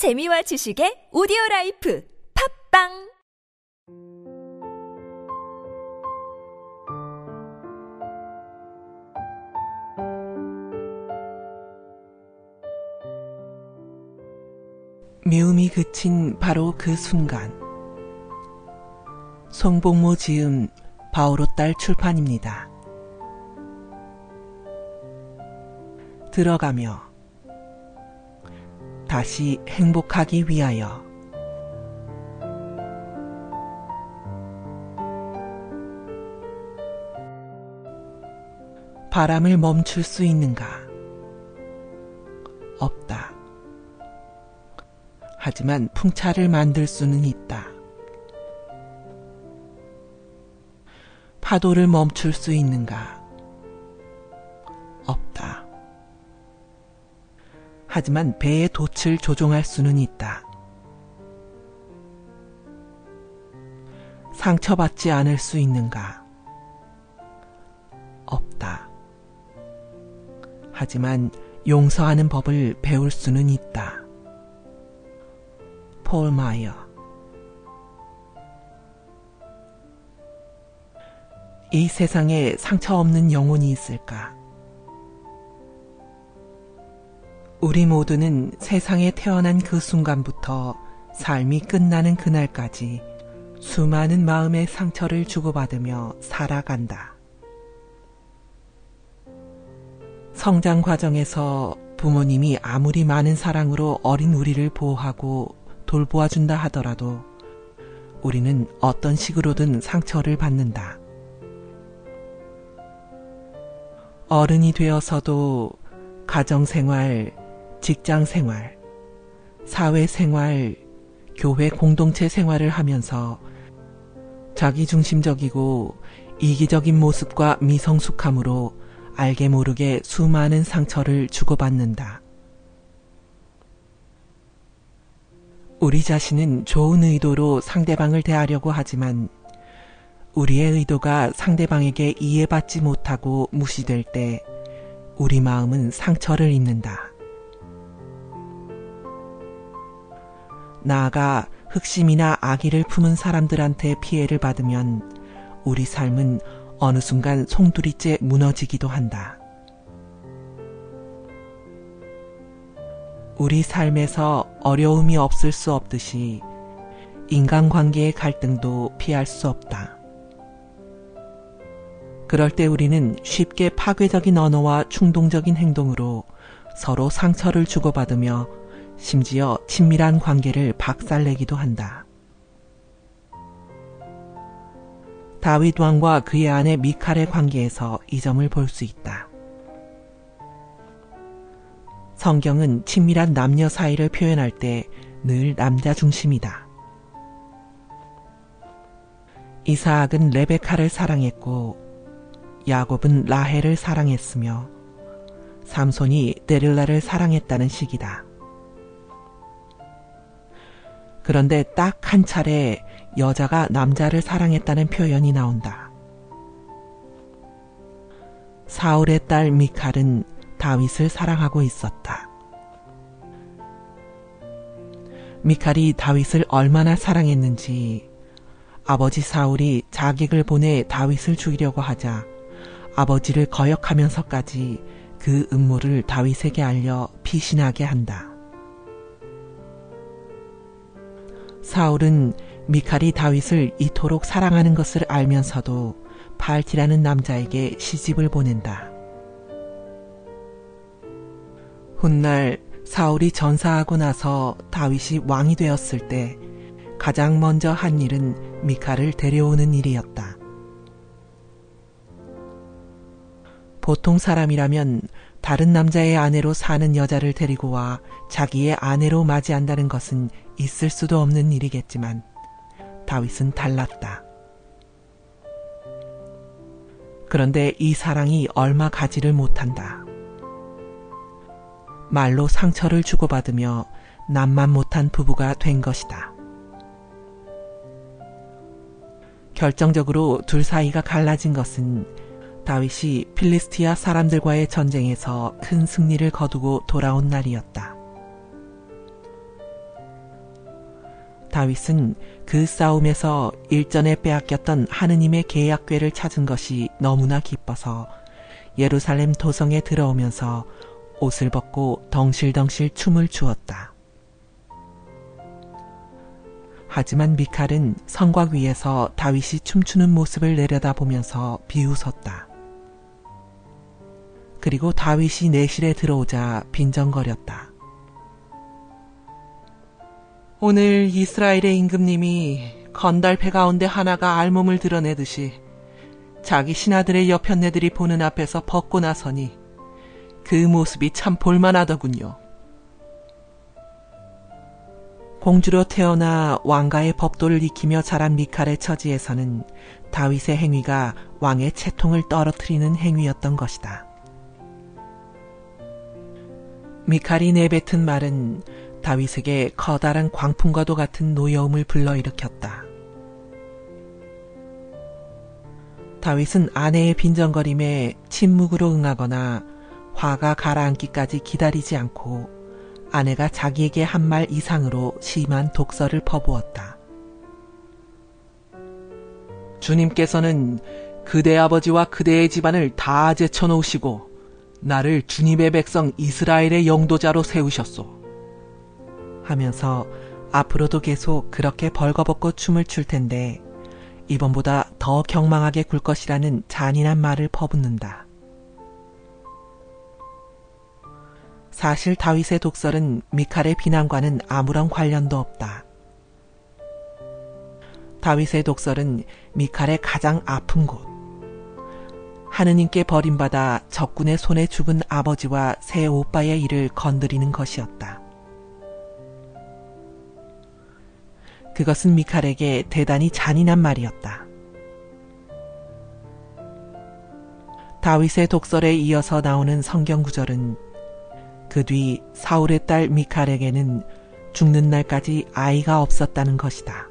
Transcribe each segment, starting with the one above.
재미와 지식의 오디오 라이프 팝빵 미움이 그친 바로 그 순간 송복모 지음 바오로 딸 출판입니다. 들어가며 다시 행복하기 위하여 바람을 멈출 수 있는가? 없다. 하지만 풍차를 만들 수는 있다. 파도를 멈출 수 있는가? 없다. 하지만 배의 돛을 조종할 수는 있다. 상처받지 않을 수 있는가? 없다. 하지만 용서하는 법을 배울 수는 있다. 폴 마이어 이 세상에 상처 없는 영혼이 있을까? 우리 모두는 세상에 태어난 그 순간부터 삶이 끝나는 그날까지 수많은 마음의 상처를 주고받으며 살아간다. 성장 과정에서 부모님이 아무리 많은 사랑으로 어린 우리를 보호하고 돌보아 준다 하더라도 우리는 어떤 식으로든 상처를 받는다. 어른이 되어서도 가정생활, 직장 생활, 사회 생활, 교회 공동체 생활을 하면서 자기중심적이고 이기적인 모습과 미성숙함으로 알게 모르게 수많은 상처를 주고받는다. 우리 자신은 좋은 의도로 상대방을 대하려고 하지만 우리의 의도가 상대방에게 이해받지 못하고 무시될 때 우리 마음은 상처를 입는다. 나아가 흑심이나 악의를 품은 사람들한테 피해를 받으면 우리 삶은 어느 순간 송두리째 무너지기도 한다. 우리 삶에서 어려움이 없을 수 없듯이 인간관계의 갈등도 피할 수 없다. 그럴 때 우리는 쉽게 파괴적인 언어와 충동적인 행동으로 서로 상처를 주고받으며 심지어 친밀한 관계를 박살내기도 한다. 다윗 왕과 그의 아내 미칼의 관계에서 이 점을 볼 수 있다. 성경은 친밀한 남녀 사이를 표현할 때 늘 남자 중심이다. 이사악은 레베카를 사랑했고 야곱은 라헬을 사랑했으며 삼손이 데릴라를 사랑했다는 식이다. 그런데 딱 한 차례 여자가 남자를 사랑했다는 표현이 나온다. 사울의 딸 미칼은 다윗을 사랑하고 있었다. 미칼이 다윗을 얼마나 사랑했는지 아버지 사울이 자객을 보내 다윗을 죽이려고 하자 아버지를 거역하면서까지 그 음모를 다윗에게 알려 피신하게 한다. 사울은 미칼이 다윗을 이토록 사랑하는 것을 알면서도 발티라는 남자에게 시집을 보낸다. 훗날 사울이 전사하고 나서 다윗이 왕이 되었을 때 가장 먼저 한 일은 미칼을 데려오는 일이었다. 보통 사람이라면 다른 남자의 아내로 사는 여자를 데리고 와 자기의 아내로 맞이한다는 것은 있을 수도 없는 일이겠지만 다윗은 달랐다. 그런데 이 사랑이 얼마 가지를 못한다. 말로 상처를 주고받으며 남만 못한 부부가 된 것이다. 결정적으로 둘 사이가 갈라진 것은 다윗이 필리스티아 사람들과의 전쟁에서 큰 승리를 거두고 돌아온 날이었다. 다윗은 그 싸움에서 일전에 빼앗겼던 하느님의 계약궤를 찾은 것이 너무나 기뻐서 예루살렘 도성에 들어오면서 옷을 벗고 덩실덩실 춤을 추었다. 하지만 미칼은 성곽 위에서 다윗이 춤추는 모습을 내려다보면서 비웃었다. 그리고 다윗이 내실에 들어오자 빈정거렸다. 오늘 이스라엘의 임금님이 건달패 가운데 하나가 알몸을 드러내듯이 자기 신하들의 여편네들이 보는 앞에서 벗고 나서니 그 모습이 참 볼만하더군요. 공주로 태어나 왕가의 법도를 익히며 자란 미칼의 처지에서는 다윗의 행위가 왕의 채통을 떨어뜨리는 행위였던 것이다. 미칼이 내뱉은 말은 다윗에게 커다란 광풍과도 같은 노여움을 불러일으켰다. 다윗은 아내의 빈정거림에 침묵으로 응하거나 화가 가라앉기까지 기다리지 않고 아내가 자기에게 한 말 이상으로 심한 독설을 퍼부었다. 주님께서는 그대 아버지와 그대의 집안을 다 제쳐놓으시고 나를 주님의 백성 이스라엘의 영도자로 세우셨소. 하면서 앞으로도 계속 그렇게 벌거벗고 춤을 출 텐데 이번보다 더 경망하게 굴 것이라는 잔인한 말을 퍼붓는다. 사실 다윗의 독설은 미칼의 비난과는 아무런 관련도 없다. 다윗의 독설은 미칼의 가장 아픈 곳. 하느님께 버림받아 적군의 손에 죽은 아버지와 새 오빠의 일을 건드리는 것이었다. 그것은 미칼에게 대단히 잔인한 말이었다. 다윗의 독설에 이어서 나오는 성경 구절은 그 뒤 사울의 딸 미칼에게는 죽는 날까지 아이가 없었다는 것이다.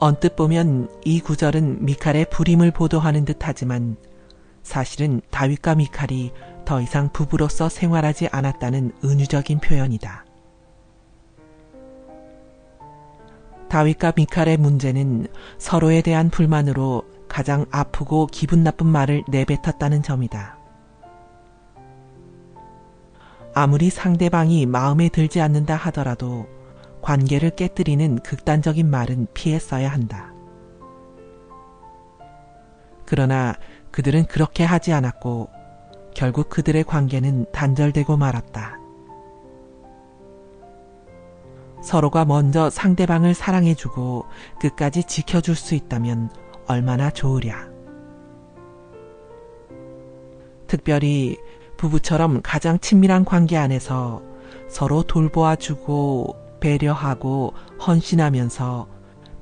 언뜻 보면 이 구절은 미칼의 불임을 보도하는 듯 하지만 사실은 다윗과 미칼이 더 이상 부부로서 생활하지 않았다는 은유적인 표현이다. 다윗과 미칼의 문제는 서로에 대한 불만으로 가장 아프고 기분 나쁜 말을 내뱉었다는 점이다. 아무리 상대방이 마음에 들지 않는다 하더라도 관계를 깨뜨리는 극단적인 말은 피했어야 한다. 그러나 그들은 그렇게 하지 않았고 결국 그들의 관계는 단절되고 말았다. 서로가 먼저 상대방을 사랑해주고 끝까지 지켜줄 수 있다면 얼마나 좋으랴. 특별히 부부처럼 가장 친밀한 관계 안에서 서로 돌보아주고 배려하고 헌신하면서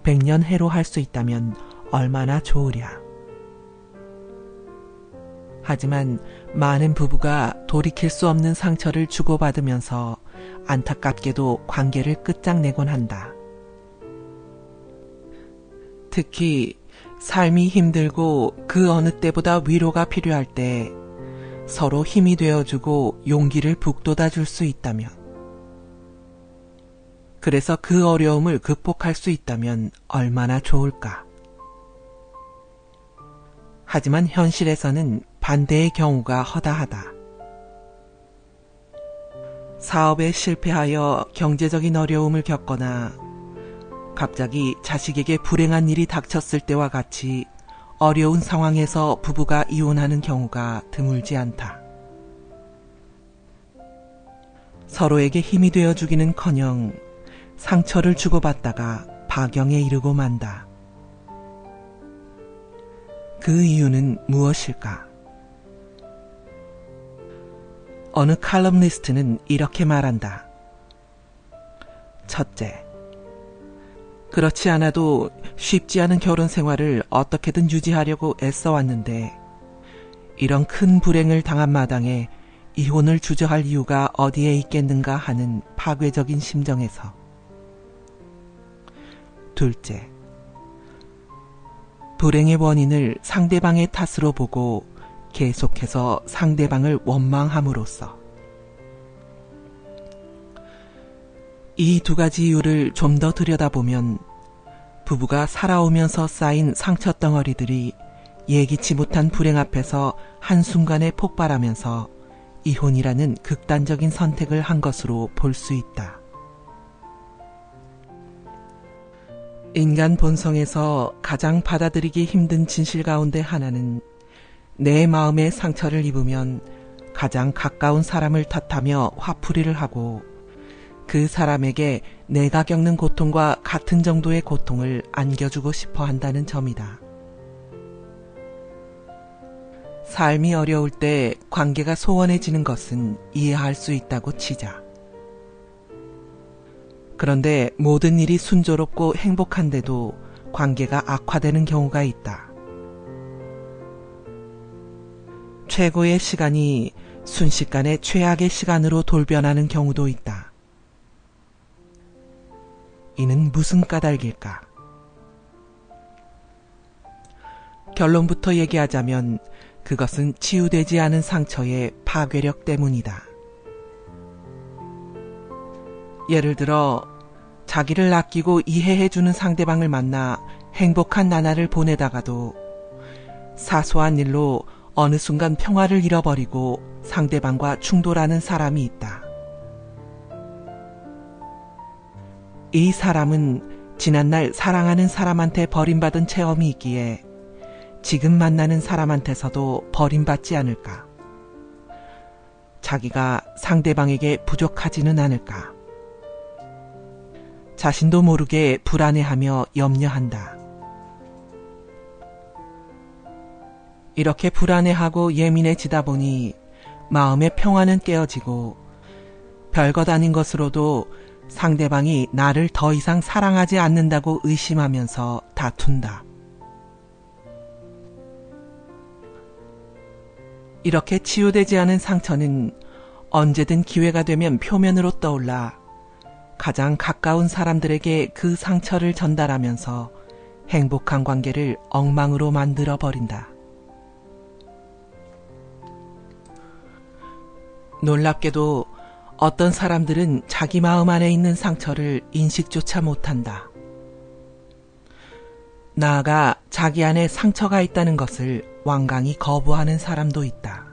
백년해로 할 수 있다면 얼마나 좋으랴. 하지만 많은 부부가 돌이킬 수 없는 상처를 주고받으면서 안타깝게도 관계를 끝장내곤 한다. 특히 삶이 힘들고 그 어느 때보다 위로가 필요할 때 서로 힘이 되어주고 용기를 북돋아 줄 수 있다면, 그래서 그 어려움을 극복할 수 있다면 얼마나 좋을까. 하지만 현실에서는 반대의 경우가 허다하다. 사업에 실패하여 경제적인 어려움을 겪거나 갑자기 자식에게 불행한 일이 닥쳤을 때와 같이 어려운 상황에서 부부가 이혼하는 경우가 드물지 않다. 서로에게 힘이 되어 주기는 커녕 상처를 주고받다가 파경에 이르고 만다. 그 이유는 무엇일까? 어느 칼럼니스트는 이렇게 말한다. 첫째, 그렇지 않아도 쉽지 않은 결혼 생활을 어떻게든 유지하려고 애써왔는데 이런 큰 불행을 당한 마당에 이혼을 주저할 이유가 어디에 있겠는가 하는 파괴적인 심정에서 둘째 불행의 원인을 상대방의 탓으로 보고 계속해서 상대방을 원망함으로써 이 두 가지 이유를 좀 더 들여다보면 부부가 살아오면서 쌓인 상처 덩어리들이 예기치 못한 불행 앞에서 한순간에 폭발하면서 이혼이라는 극단적인 선택을 한 것으로 볼 수 있다. 인간 본성에서 가장 받아들이기 힘든 진실 가운데 하나는 내 마음의 상처를 입으면 가장 가까운 사람을 탓하며 화풀이를 하고 그 사람에게 내가 겪는 고통과 같은 정도의 고통을 안겨주고 싶어 한다는 점이다. 삶이 어려울 때 관계가 소원해지는 것은 이해할 수 있다고 치자. 그런데 모든 일이 순조롭고 행복한데도 관계가 악화되는 경우가 있다. 최고의 시간이 순식간에 최악의 시간으로 돌변하는 경우도 있다. 이는 무슨 까닭일까? 결론부터 얘기하자면 그것은 치유되지 않은 상처의 파괴력 때문이다. 예를 들어 자기를 아끼고 이해해주는 상대방을 만나 행복한 나날을 보내다가도 사소한 일로 어느 순간 평화를 잃어버리고 상대방과 충돌하는 사람이 있다. 이 사람은 지난날 사랑하는 사람한테 버림받은 체험이 있기에 지금 만나는 사람한테서도 버림받지 않을까? 자기가 상대방에게 부족하지는 않을까? 자신도 모르게 불안해하며 염려한다. 이렇게 불안해하고 예민해지다 보니 마음의 평화는 깨어지고 별것 아닌 것으로도 상대방이 나를 더 이상 사랑하지 않는다고 의심하면서 다툰다. 이렇게 치유되지 않은 상처는 언제든 기회가 되면 표면으로 떠올라 가장 가까운 사람들에게 그 상처를 전달하면서 행복한 관계를 엉망으로 만들어 버린다. 놀랍게도 어떤 사람들은 자기 마음 안에 있는 상처를 인식조차 못한다. 나아가 자기 안에 상처가 있다는 것을 완강히 거부하는 사람도 있다.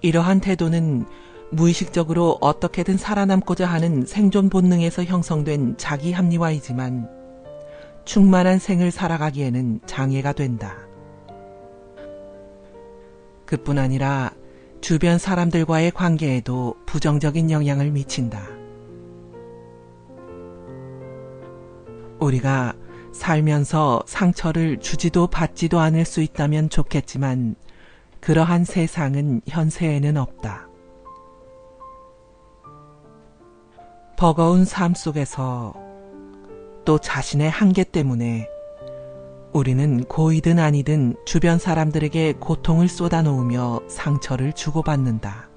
이러한 태도는 무의식적으로 어떻게든 살아남고자 하는 생존 본능에서 형성된 자기 합리화이지만 충만한 생을 살아가기에는 장애가 된다. 그뿐 아니라 주변 사람들과의 관계에도 부정적인 영향을 미친다. 우리가 살면서 상처를 주지도 받지도 않을 수 있다면 좋겠지만 그러한 세상은 현세에는 없다. 버거운 삶 속에서 또 자신의 한계 때문에 우리는 고이든 아니든 주변 사람들에게 고통을 쏟아놓으며 상처를 주고받는다.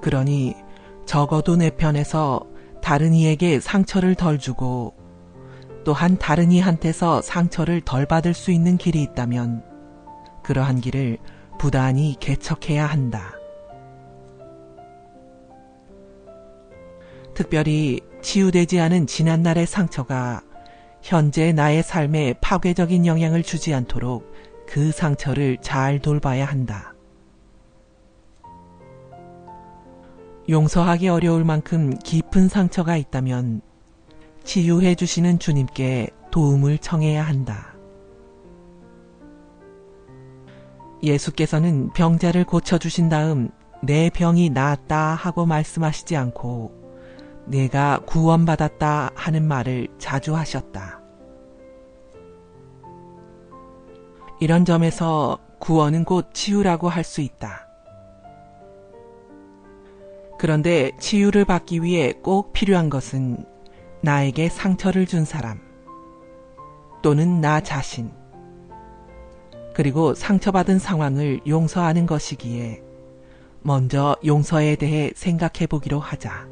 그러니 적어도 내 편에서 다른 이에게 상처를 덜 주고 또한 다른 이한테서 상처를 덜 받을 수 있는 길이 있다면 그러한 길을 부단히 개척해야 한다. 특별히 치유되지 않은 지난날의 상처가 현재 나의 삶에 파괴적인 영향을 주지 않도록 그 상처를 잘 돌봐야 한다. 용서하기 어려울 만큼 깊은 상처가 있다면 치유해 주시는 주님께 도움을 청해야 한다. 예수께서는 병자를 고쳐주신 다음 내 병이 나았다 하고 말씀하시지 않고 내가 구원받았다 하는 말을 자주 하셨다. 이런 점에서 구원은 곧 치유라고 할 수 있다. 그런데 치유를 받기 위해 꼭 필요한 것은 나에게 상처를 준 사람 또는 나 자신 그리고 상처받은 상황을 용서하는 것이기에 먼저 용서에 대해 생각해 보기로 하자.